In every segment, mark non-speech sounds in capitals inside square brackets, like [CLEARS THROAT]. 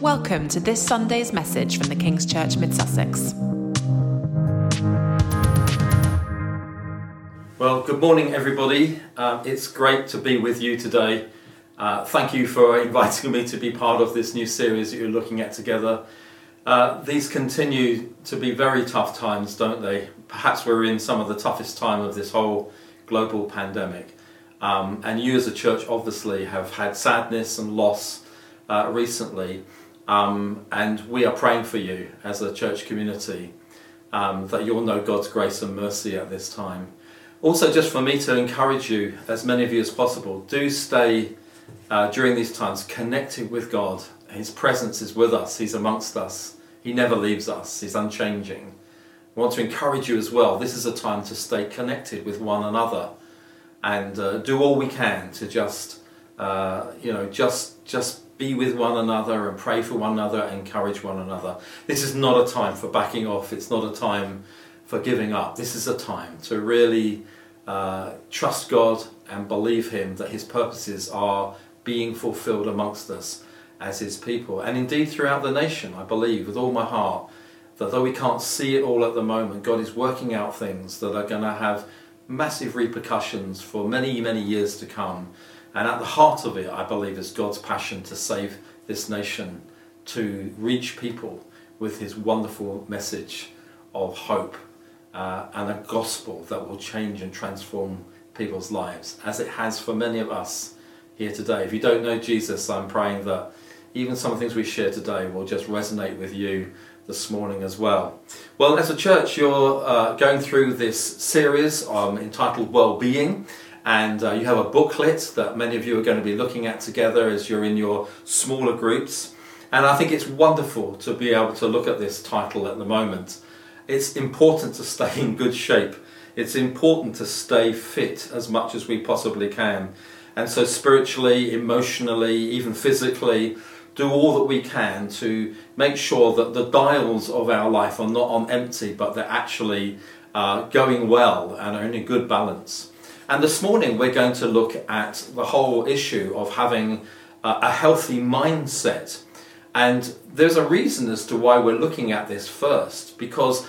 Welcome to this Sunday's message from the King's Church Mid Sussex. Well, good morning, everybody. Uh, it's great to be with you today. Uh, thank you for [LAUGHS] inviting me to be part of this new series that you're looking at together. Uh, these continue to be very tough times, don't they? Perhaps we're in some of the toughest time of this whole global pandemic. Um, and you, as a church, obviously have had sadness and loss uh, recently. Um, and we are praying for you as a church community um, that you'll know God's grace and mercy at this time. Also, just for me to encourage you, as many of you as possible, do stay uh, during these times connected with God. His presence is with us, He's amongst us, He never leaves us, He's unchanging. I want to encourage you as well. This is a time to stay connected with one another and uh, do all we can to just, uh, you know, just just be with one another and pray for one another, encourage one another. This is not a time for backing off. It's not a time for giving up. This is a time to really uh, trust God and believe Him that His purposes are being fulfilled amongst us as His people. And indeed throughout the nation, I believe with all my heart that though we can't see it all at the moment, God is working out things that are going to have massive repercussions for many, many years to come. And at the heart of it, I believe, is God's passion to save this nation, to reach people with his wonderful message of hope uh, and a gospel that will change and transform people's lives, as it has for many of us here today. If you don't know Jesus, I'm praying that even some of the things we share today will just resonate with you this morning as well. Well, as a church, you're uh, going through this series um, entitled Well-Being and uh, you have a booklet that many of you are going to be looking at together as you're in your smaller groups. And I think it's wonderful to be able to look at this title at the moment. It's important to stay in good shape. It's important to stay fit as much as we possibly can. And so, spiritually, emotionally, even physically, do all that we can to make sure that the dials of our life are not on empty, but they're actually uh, going well and are in a good balance. And this morning we're going to look at the whole issue of having a healthy mindset. And there's a reason as to why we're looking at this first, because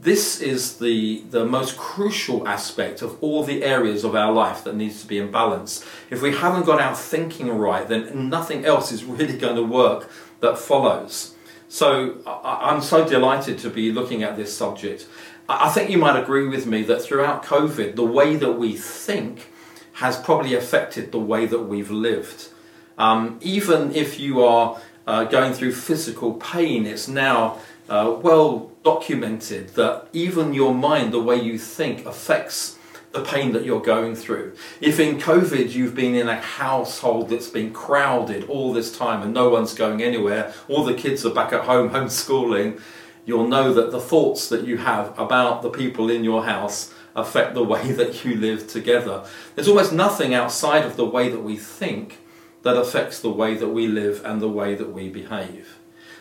this is the, the most crucial aspect of all the areas of our life that needs to be in balance. If we haven't got our thinking right, then nothing else is really going to work that follows. So I'm so delighted to be looking at this subject. I think you might agree with me that throughout COVID, the way that we think has probably affected the way that we've lived. Um, even if you are uh, going through physical pain, it's now uh, well documented that even your mind, the way you think, affects the pain that you're going through. If in COVID you've been in a household that's been crowded all this time and no one's going anywhere, all the kids are back at home [LAUGHS] homeschooling, you'll know that the thoughts that you have about the people in your house affect the [LAUGHS] way that you live together. There's almost nothing outside of the way that we think that affects the way that we live and the way that we behave.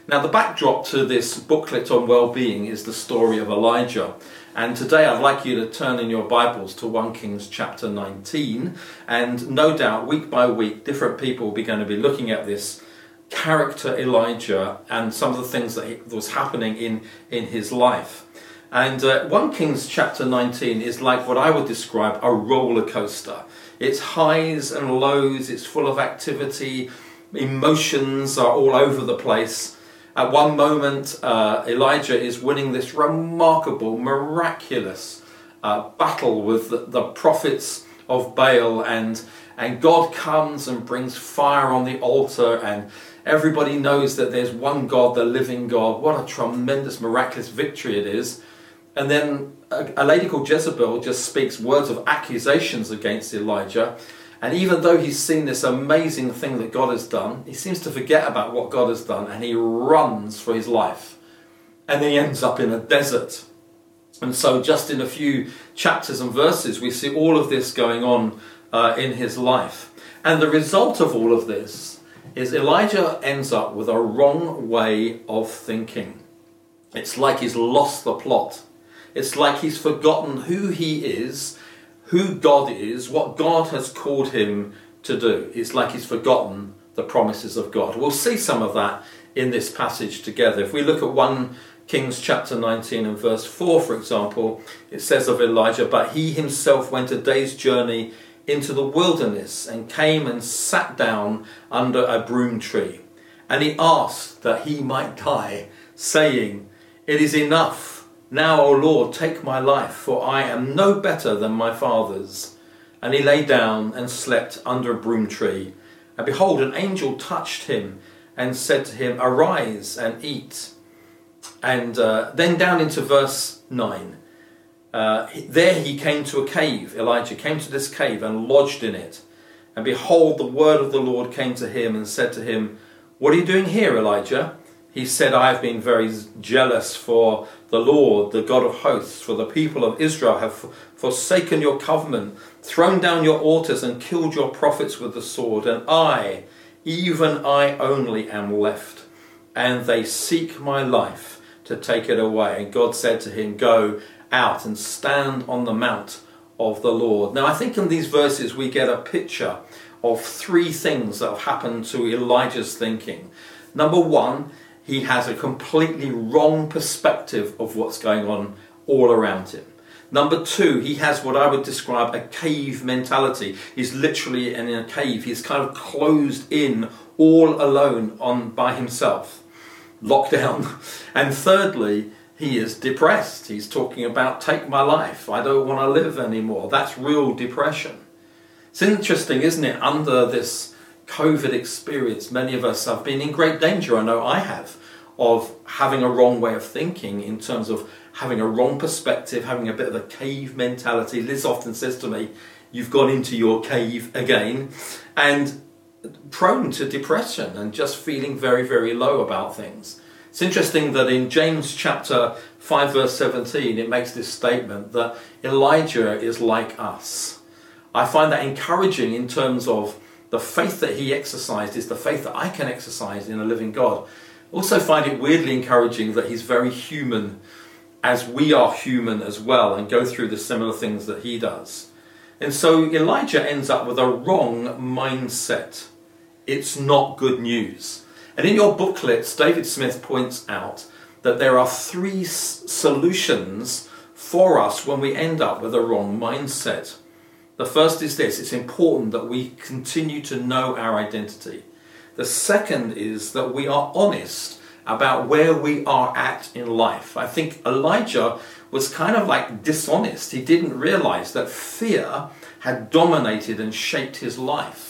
Now, the backdrop to this booklet on well-being is the story of Elijah. And today I'd like you to turn in your Bibles to 1 Kings chapter 19. And no doubt, week by week, different people will be going to be looking at this character Elijah and some of the things that, was happening in, in his life. And uh, 1 Kings chapter 19 is like what I would describe a roller coaster. It's highs and lows, it's full of activity, emotions are all over the place. At one moment, uh, Elijah is winning this remarkable, miraculous uh, battle with the, the prophets of Baal, and, and God comes and brings fire on the altar and Everybody knows that there's one God, the living God. What a tremendous, miraculous victory it is. And then a, a lady called Jezebel just speaks words of accusations against Elijah. And even though he's seen this amazing thing that God has done, he seems to forget about what God has done and he runs for his life. And then he ends up in a desert. And so, just in a few chapters and verses, we see all of this going on uh, in his life. And the result of all of this is Elijah ends up with a wrong way of thinking. It's like he's lost the plot. It's like he's forgotten who he is, who God is, what God has called him to do. It's like he's forgotten the promises of God. We'll see some of that in this passage together. If we look at 1 Kings chapter 19 and verse 4, for example, it says of Elijah, But he himself went a day's journey into the wilderness and came and sat down under a broom tree. And he asked that he might die, saying, It is enough. Now, O Lord, take my life, for I am no better than my fathers. And he lay down and slept under a broom tree. And behold, an angel touched him and said to him, Arise and eat. And uh, then down into verse 9. Uh, there he came to a cave. Elijah came to this cave and lodged in it. And behold, the word of the Lord came to him and said to him, What are you doing here, Elijah? He said, I have been very jealous for the Lord, the God of hosts, for the people of Israel have forsaken your covenant, thrown down your altars, and killed your prophets with the sword. And I, even I only, am left, and they seek my life to take it away. And God said to him, Go out and stand on the mount of the Lord. Now, I think in these verses we get a picture of three things that have happened to Elijah's thinking. Number one, he has a completely wrong perspective of what's going on all around him. Number two, he has what I would describe a cave mentality. He's literally in a cave. He's kind of closed in, all alone on by himself, locked down. [LAUGHS] And thirdly, he is depressed. He's talking about take my life. I don't want to live anymore. That's real depression. It's interesting, isn't it? Under this COVID experience, many of us have been in great danger. I know I have of having a wrong way of thinking in terms of having a wrong perspective, having a bit of a cave mentality. Liz often says to me, You've gone into your cave again, and prone to depression and just feeling very, very low about things. It's interesting that in James chapter 5, verse 17, it makes this statement that Elijah is like us. I find that encouraging in terms of the faith that he exercised is the faith that I can exercise in a living God. Also, find it weirdly encouraging that he's very human, as we are human as well, and go through the similar things that he does. And so Elijah ends up with a wrong mindset. It's not good news. And in your booklets, David Smith points out that there are three solutions for us when we end up with a wrong mindset. The first is this it's important that we continue to know our identity. The second is that we are honest about where we are at in life. I think Elijah was kind of like dishonest. He didn't realize that fear had dominated and shaped his life.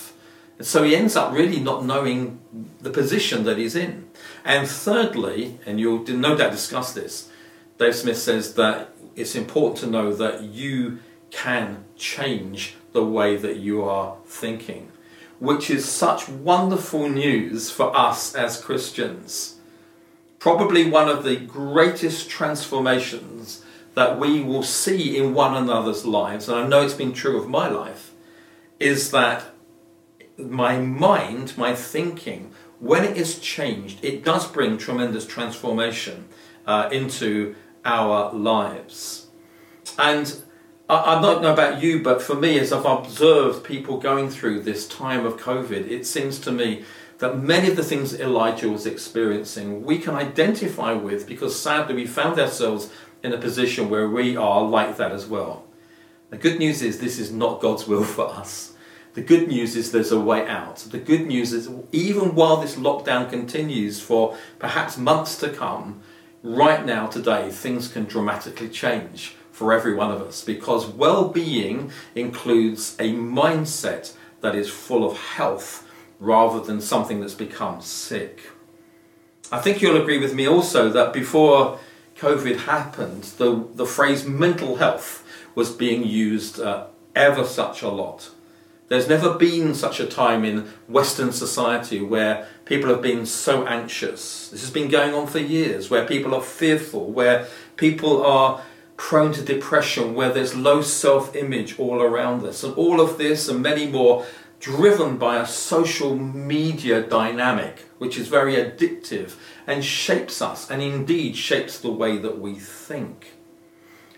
So he ends up really not knowing the position that he's in. And thirdly, and you'll no doubt discuss this, Dave Smith says that it's important to know that you can change the way that you are thinking which is such wonderful news for us as Christians. Probably one of the greatest transformations that we will see in one another's lives, and I know it's been true of my life, is that my mind, my thinking, when it is changed, it does bring tremendous transformation uh, into our lives. And I, I don't know about you, but for me, as I've observed people going through this time of COVID, it seems to me that many of the things that Elijah was experiencing we can identify with because sadly we found ourselves in a position where we are like that as well. The good news is this is not God's will for us. The good news is there's a way out. The good news is even while this lockdown continues for perhaps months to come, right now, today, things can dramatically change for every one of us because well being includes a mindset that is full of health rather than something that's become sick. I think you'll agree with me also that before COVID happened, the, the phrase mental health was being used uh, ever such a lot. There's never been such a time in Western society where people have been so anxious. This has been going on for years, where people are fearful, where people are prone to depression, where there's low self image all around us. And all of this and many more driven by a social media dynamic, which is very addictive and shapes us, and indeed shapes the way that we think.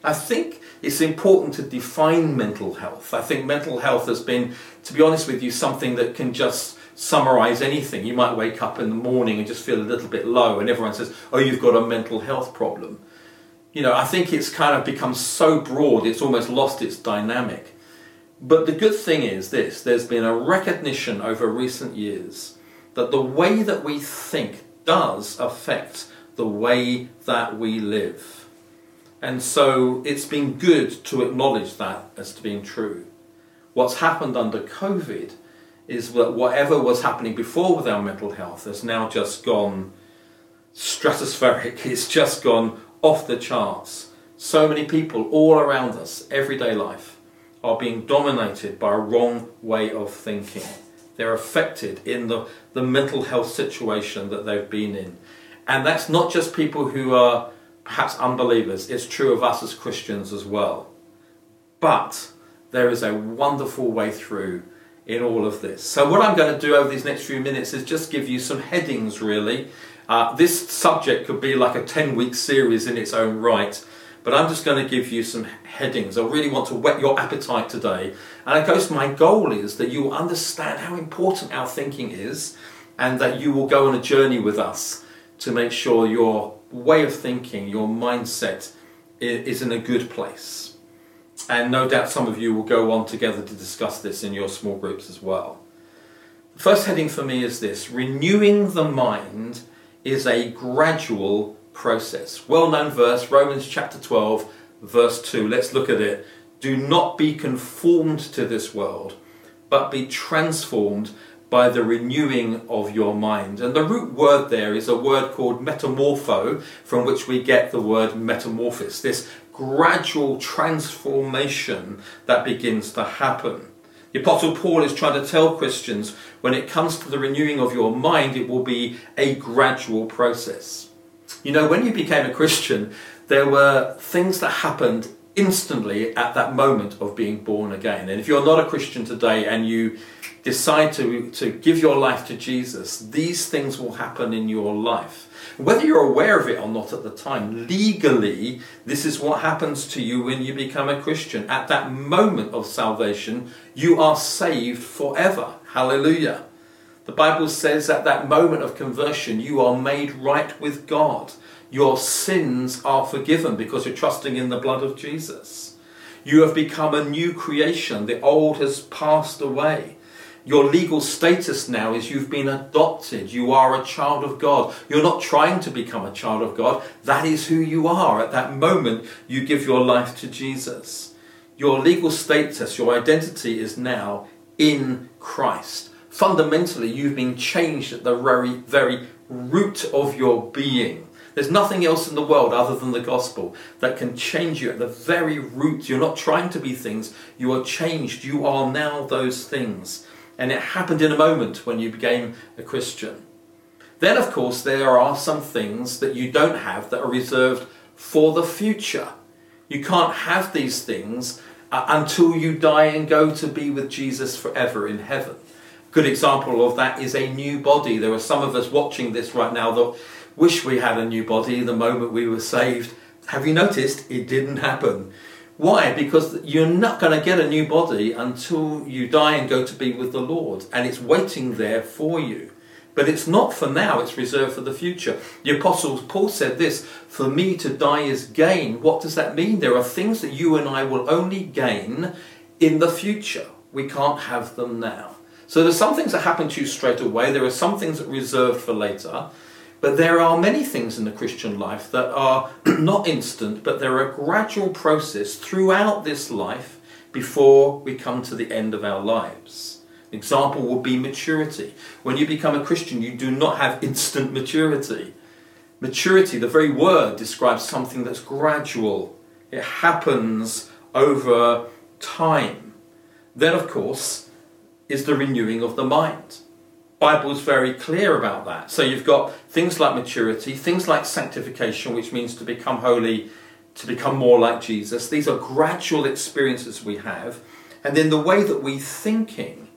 I think it's important to define mental health. I think mental health has been, to be honest with you, something that can just summarize anything. You might wake up in the morning and just feel a little bit low, and everyone says, Oh, you've got a mental health problem. You know, I think it's kind of become so broad, it's almost lost its dynamic. But the good thing is this there's been a recognition over recent years that the way that we think does affect the way that we live. And so it's been good to acknowledge that as to being true. What's happened under COVID is that whatever was happening before with our mental health has now just gone stratospheric, [LAUGHS] it's just gone off the charts. So many people all around us, everyday life, are being dominated by a wrong way of thinking. They're affected in the, the mental health situation that they've been in. And that's not just people who are perhaps unbelievers, it's true of us as Christians as well. But there is a wonderful way through in all of this. So, what I'm going to do over these next few minutes is just give you some headings, really. Uh, this subject could be like a 10 week series in its own right, but I'm just going to give you some headings. I really want to whet your appetite today. And I guess my goal is that you will understand how important our thinking is and that you will go on a journey with us to make sure your way of thinking, your mindset is in a good place. And no doubt some of you will go on together to discuss this in your small groups as well. The first heading for me is this renewing the mind is a gradual process. Well known verse, Romans chapter 12, verse 2. Let's look at it. Do not be conformed to this world, but be transformed by the renewing of your mind. And the root word there is a word called metamorpho, from which we get the word metamorphosis, this gradual transformation that begins to happen. The Apostle Paul is trying to tell Christians when it comes to the renewing of your mind, it will be a gradual process. You know, when you became a Christian, there were things that happened instantly at that moment of being born again. And if you're not a Christian today and you decide to, to give your life to Jesus, these things will happen in your life. Whether you're aware of it or not at the time, legally, this is what happens to you when you become a Christian. At that moment of salvation, you are saved forever. Hallelujah. The Bible says at that moment of conversion, you are made right with God. Your sins are forgiven because you're trusting in the blood of Jesus. You have become a new creation. The old has passed away. Your legal status now is you've been adopted. You are a child of God. You're not trying to become a child of God. That is who you are. At that moment, you give your life to Jesus. Your legal status, your identity is now in Christ. Fundamentally, you've been changed at the very, very root of your being. There's nothing else in the world other than the gospel that can change you at the very root. You're not trying to be things, you are changed. You are now those things. And it happened in a moment when you became a Christian. Then, of course, there are some things that you don't have that are reserved for the future. You can't have these things uh, until you die and go to be with Jesus forever in heaven. Good example of that is a new body. There are some of us watching this right now that wish we had a new body the moment we were saved. Have you noticed? It didn't happen. Why? Because you're not going to get a new body until you die and go to be with the Lord, and it's waiting there for you. But it's not for now, it's reserved for the future. The Apostle Paul said this For me to die is gain. What does that mean? There are things that you and I will only gain in the future. We can't have them now. So there's some things that happen to you straight away, there are some things that are reserved for later. But there are many things in the Christian life that are [CLEARS THROAT] not instant, but they're a gradual process throughout this life before we come to the end of our lives. An example would be maturity. When you become a Christian, you do not have instant maturity. Maturity, the very word, describes something that's gradual, it happens over time. Then, of course, is the renewing of the mind. Bible is very clear about that. So you've got things like maturity, things like sanctification, which means to become holy, to become more like Jesus. These are gradual experiences we have. And then the way that we thinking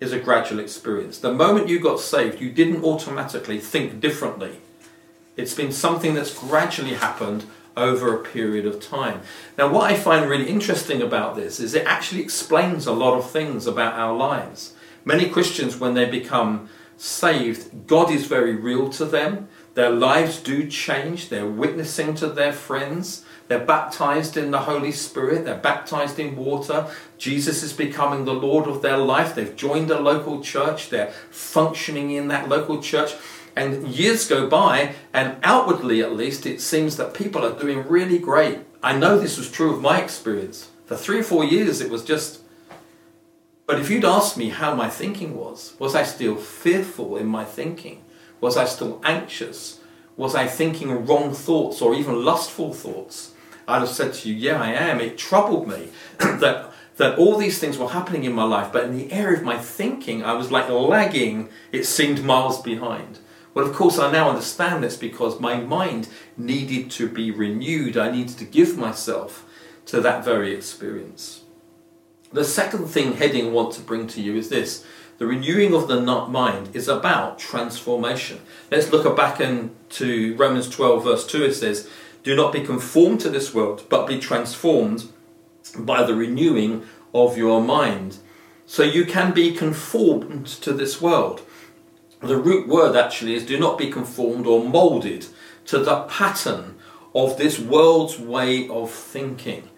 is a gradual experience. The moment you got saved, you didn't automatically think differently. It's been something that's gradually happened over a period of time. Now, what I find really interesting about this is it actually explains a lot of things about our lives. Many Christians, when they become saved, God is very real to them. Their lives do change. They're witnessing to their friends. They're baptized in the Holy Spirit. They're baptized in water. Jesus is becoming the Lord of their life. They've joined a local church. They're functioning in that local church. And years go by, and outwardly at least, it seems that people are doing really great. I know this was true of my experience. For three or four years, it was just. But if you'd asked me how my thinking was, was I still fearful in my thinking? Was I still anxious? Was I thinking wrong thoughts or even lustful thoughts? I'd have said to you, Yeah, I am. It troubled me [CLEARS THROAT] that, that all these things were happening in my life, but in the area of my thinking, I was like lagging, it seemed miles behind. Well, of course, I now understand this because my mind needed to be renewed. I needed to give myself to that very experience. The second thing heading want to bring to you is this the renewing of the mind is about transformation. Let's look back into Romans 12, verse 2. It says, Do not be conformed to this world, but be transformed by the renewing of your mind. So you can be conformed to this world. The root word actually is do not be conformed or molded to the pattern of this world's way of thinking.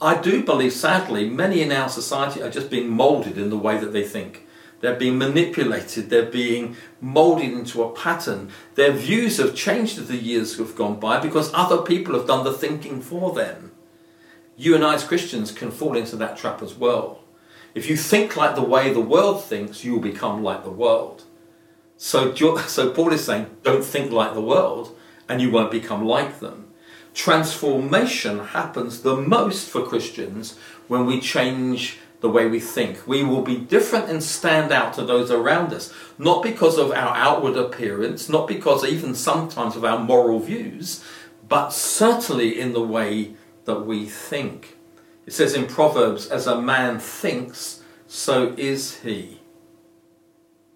I do believe, sadly, many in our society are just being molded in the way that they think. They're being manipulated, they're being molded into a pattern. Their views have changed as the years have gone by because other people have done the thinking for them. You and I, as Christians, can fall into that trap as well. If you think like the way the world thinks, you will become like the world. So, [LAUGHS] so Paul is saying, don't think like the world, and you won't become like them. Transformation happens the most for Christians when we change the way we think. We will be different and stand out to those around us, not because of our outward appearance, not because even sometimes of our moral views, but certainly in the way that we think. It says in Proverbs, as a man thinks, so is he.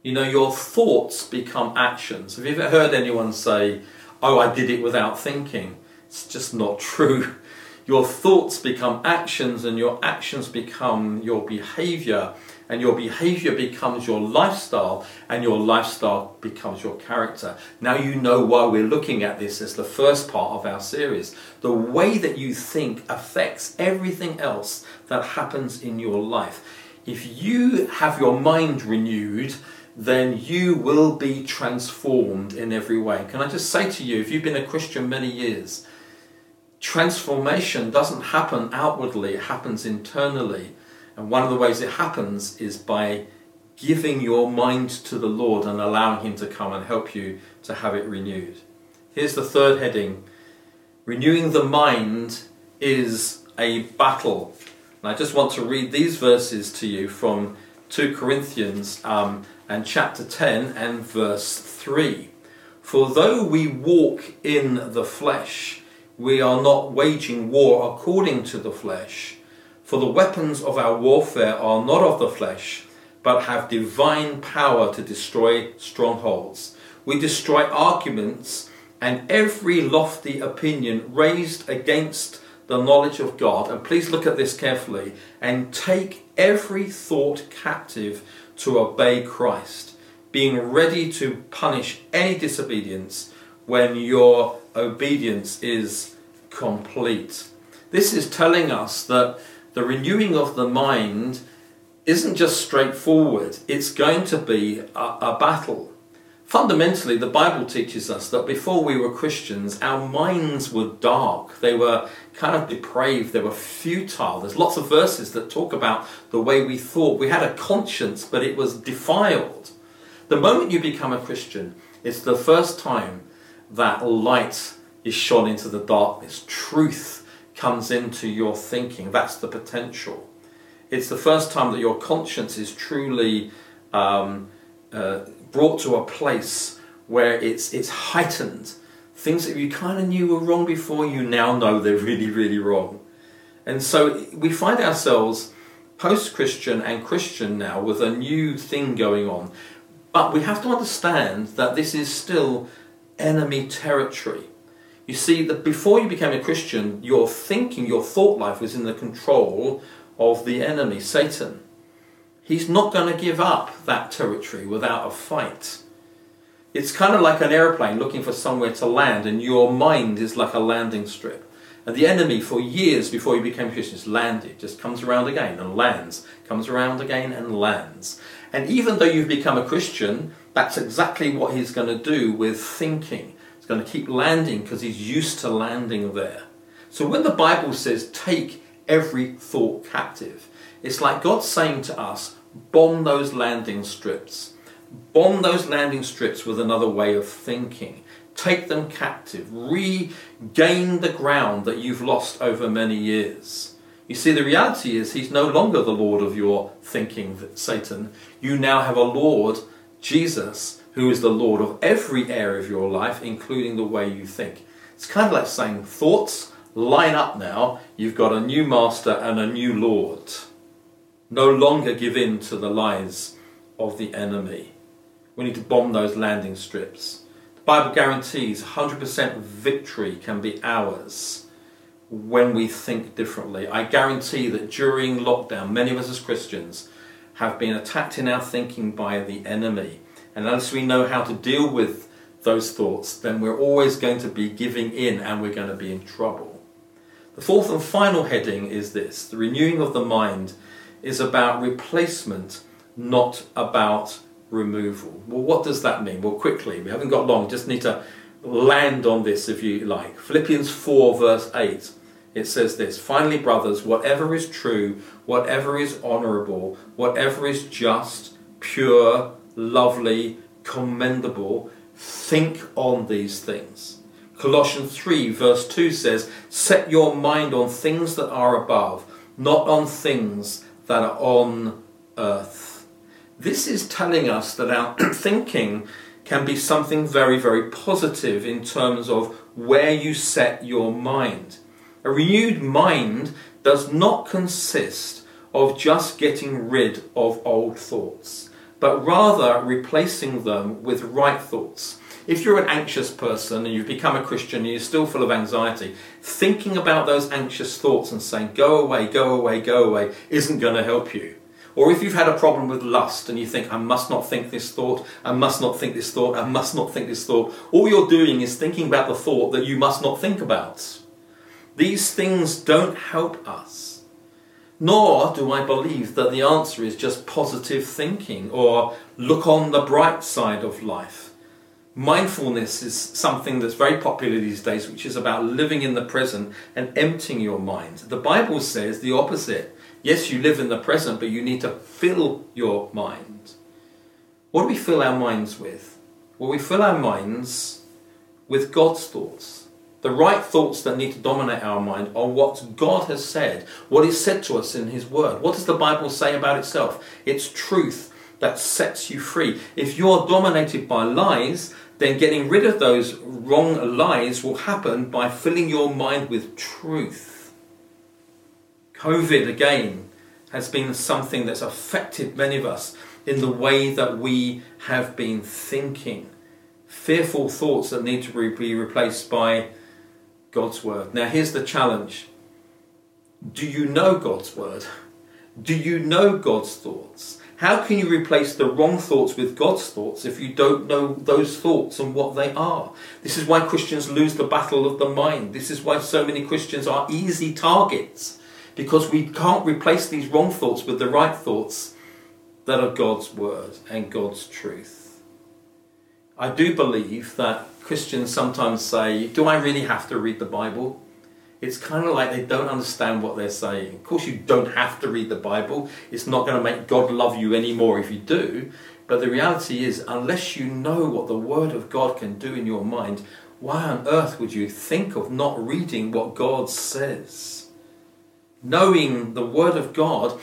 You know, your thoughts become actions. Have you ever heard anyone say, Oh, I did it without thinking? It's just not true. Your thoughts become actions, and your actions become your behavior, and your behavior becomes your lifestyle, and your lifestyle becomes your character. Now, you know why we're looking at this as the first part of our series. The way that you think affects everything else that happens in your life. If you have your mind renewed, then you will be transformed in every way. Can I just say to you, if you've been a Christian many years, transformation doesn't happen outwardly, it happens internally. And one of the ways it happens is by giving your mind to the Lord and allowing Him to come and help you to have it renewed. Here's the third heading Renewing the mind is a battle. And I just want to read these verses to you from 2 Corinthians um, and chapter 10 and verse 3. For though we walk in the flesh, we are not waging war according to the flesh. For the weapons of our warfare are not of the flesh, but have divine power to destroy strongholds. We destroy arguments and every lofty opinion raised against the knowledge of God. And please look at this carefully and take every thought captive to obey Christ, being ready to punish any disobedience when your obedience is complete. This is telling us that the renewing of the mind isn't just straightforward, it's going to be a, a battle. Fundamentally, the Bible teaches us that before we were Christians, our minds were dark. They were kind of depraved. They were futile. There's lots of verses that talk about the way we thought. We had a conscience, but it was defiled. The moment you become a Christian, it's the first time that light is shone into the darkness. Truth comes into your thinking. That's the potential. It's the first time that your conscience is truly. Um, uh, brought to a place where it's, it's heightened. Things that you kind of knew were wrong before, you now know they're really, really wrong. And so we find ourselves post Christian and Christian now with a new thing going on. But we have to understand that this is still enemy territory. You see, that before you became a Christian, your thinking, your thought life was in the control of the enemy, Satan. He's not going to give up that territory without a fight. It's kind of like an airplane looking for somewhere to land, and your mind is like a landing strip. And the enemy, for years before he became Christian, just landed, just comes around again and lands, comes around again and lands. And even though you've become a Christian, that's exactly what he's going to do with thinking. He's going to keep landing because he's used to landing there. So when the Bible says, take every thought captive, it's like God saying to us, bomb those landing strips. Bomb those landing strips with another way of thinking. Take them captive. Regain the ground that you've lost over many years. You see, the reality is he's no longer the Lord of your thinking, Satan. You now have a Lord, Jesus, who is the Lord of every area of your life, including the way you think. It's kind of like saying thoughts line up now. You've got a new master and a new Lord. No longer give in to the lies of the enemy. We need to bomb those landing strips. The Bible guarantees 100% victory can be ours when we think differently. I guarantee that during lockdown, many of us as Christians have been attacked in our thinking by the enemy. And unless we know how to deal with those thoughts, then we're always going to be giving in and we're going to be in trouble. The fourth and final heading is this the renewing of the mind is about replacement, not about removal. Well, what does that mean? Well, quickly, we haven't got long, just need to land on this if you like. Philippians 4, verse 8, it says this Finally, brothers, whatever is true, whatever is honourable, whatever is just, pure, lovely, commendable, think on these things. Colossians 3, verse 2 says, Set your mind on things that are above, not on things that are on earth. This is telling us that our [CLEARS THROAT] thinking can be something very, very positive in terms of where you set your mind. A renewed mind does not consist of just getting rid of old thoughts, but rather replacing them with right thoughts. If you're an anxious person and you've become a Christian and you're still full of anxiety, thinking about those anxious thoughts and saying, go away, go away, go away, isn't going to help you. Or if you've had a problem with lust and you think, I must not think this thought, I must not think this thought, I must not think this thought, all you're doing is thinking about the thought that you must not think about. These things don't help us. Nor do I believe that the answer is just positive thinking or look on the bright side of life. Mindfulness is something that's very popular these days, which is about living in the present and emptying your mind. The Bible says the opposite. Yes, you live in the present, but you need to fill your mind. What do we fill our minds with? Well, we fill our minds with God's thoughts. The right thoughts that need to dominate our mind are what God has said, what is said to us in His Word. What does the Bible say about itself? It's truth that sets you free. If you're dominated by lies, then getting rid of those wrong lies will happen by filling your mind with truth. COVID, again, has been something that's affected many of us in the way that we have been thinking. Fearful thoughts that need to be replaced by God's Word. Now, here's the challenge Do you know God's Word? Do you know God's thoughts? How can you replace the wrong thoughts with God's thoughts if you don't know those thoughts and what they are? This is why Christians lose the battle of the mind. This is why so many Christians are easy targets because we can't replace these wrong thoughts with the right thoughts that are God's word and God's truth. I do believe that Christians sometimes say, Do I really have to read the Bible? it's kind of like they don't understand what they're saying. Of course, you don't have to read the Bible. It's not going to make God love you anymore if you do. But the reality is, unless you know what the Word of God can do in your mind, why on earth would you think of not reading what God says? Knowing the Word of God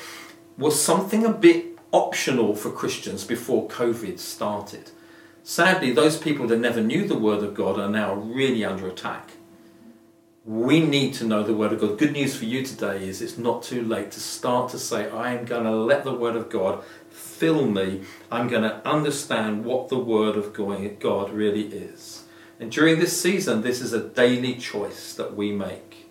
was something a bit optional for Christians before COVID started. Sadly, those people that never knew the Word of God are now really under attack we need to know the Word of God. Good news for you today is it's not too late to start to say, I am going to let the Word of God fill me. I'm going to understand what the Word of God really is. And during this season, this is a daily choice that we make.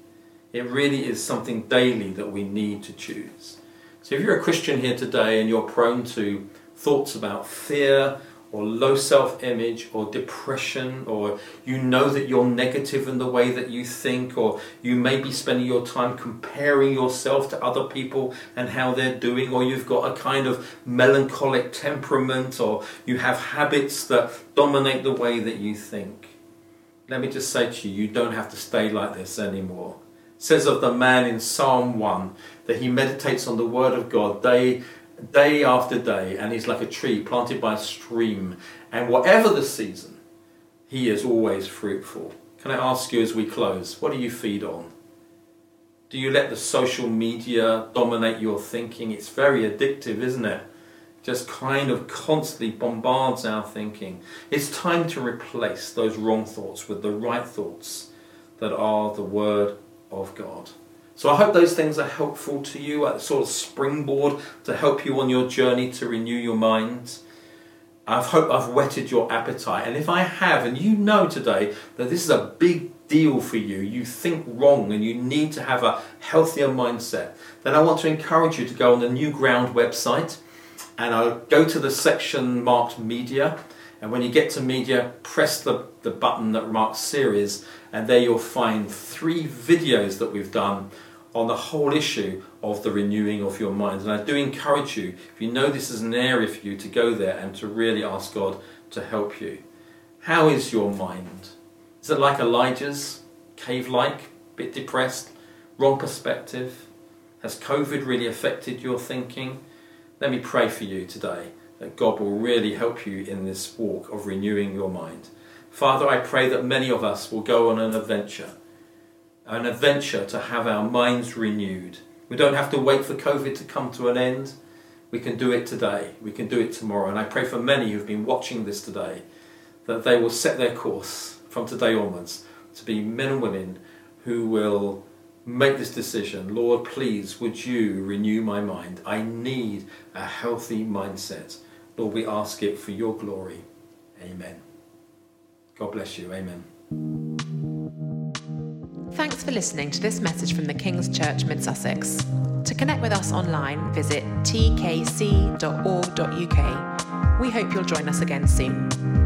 It really is something daily that we need to choose. So if you're a Christian here today and you're prone to thoughts about fear or low self image or depression, or you know that you're negative in the way that you think, or you may be spending your time comparing yourself to other people and how they're doing, or you've got a kind of melancholic temperament, or you have habits that dominate the way that you think. Let me just say to you, you don't have to stay like this anymore. It says of the man in Psalm 1 that he meditates on the Word of God day day after day, and he's like a tree planted by a stream. And whatever the season, he is always fruitful. Can I ask you as we close, what do you feed on? Do you let the social media dominate your thinking? It's very addictive, isn't it? Just kind of constantly bombards our thinking. It's time to replace those wrong thoughts with the right thoughts that are the Word of God. So I hope those things are helpful to you, a sort of springboard to help you on your journey to renew your mind. I hope I've whetted your appetite. And if I have, and you know today that this is a big deal for you, you think wrong and you need to have a healthier mindset, then I want to encourage you to go on the New Ground website and I'll go to the section marked media. And when you get to media, press the, the button that marks series, and there you'll find three videos that we've done on the whole issue of the renewing of your mind. And I do encourage you, if you know this is an area for you, to go there and to really ask God to help you. How is your mind? Is it like Elijah's, cave like, bit depressed, wrong perspective? Has COVID really affected your thinking? Let me pray for you today that God will really help you in this walk of renewing your mind. Father, I pray that many of us will go on an adventure an adventure to have our minds renewed. We don't have to wait for COVID to come to an end. We can do it today. We can do it tomorrow. And I pray for many who've been watching this today that they will set their course from today onwards to be men and women who will make this decision. Lord, please, would you renew my mind? I need a healthy mindset. Lord, we ask it for your glory. Amen. God bless you. Amen. Thanks for listening to this message from the King's Church Mid Sussex. To connect with us online, visit tkc.org.uk. We hope you'll join us again soon.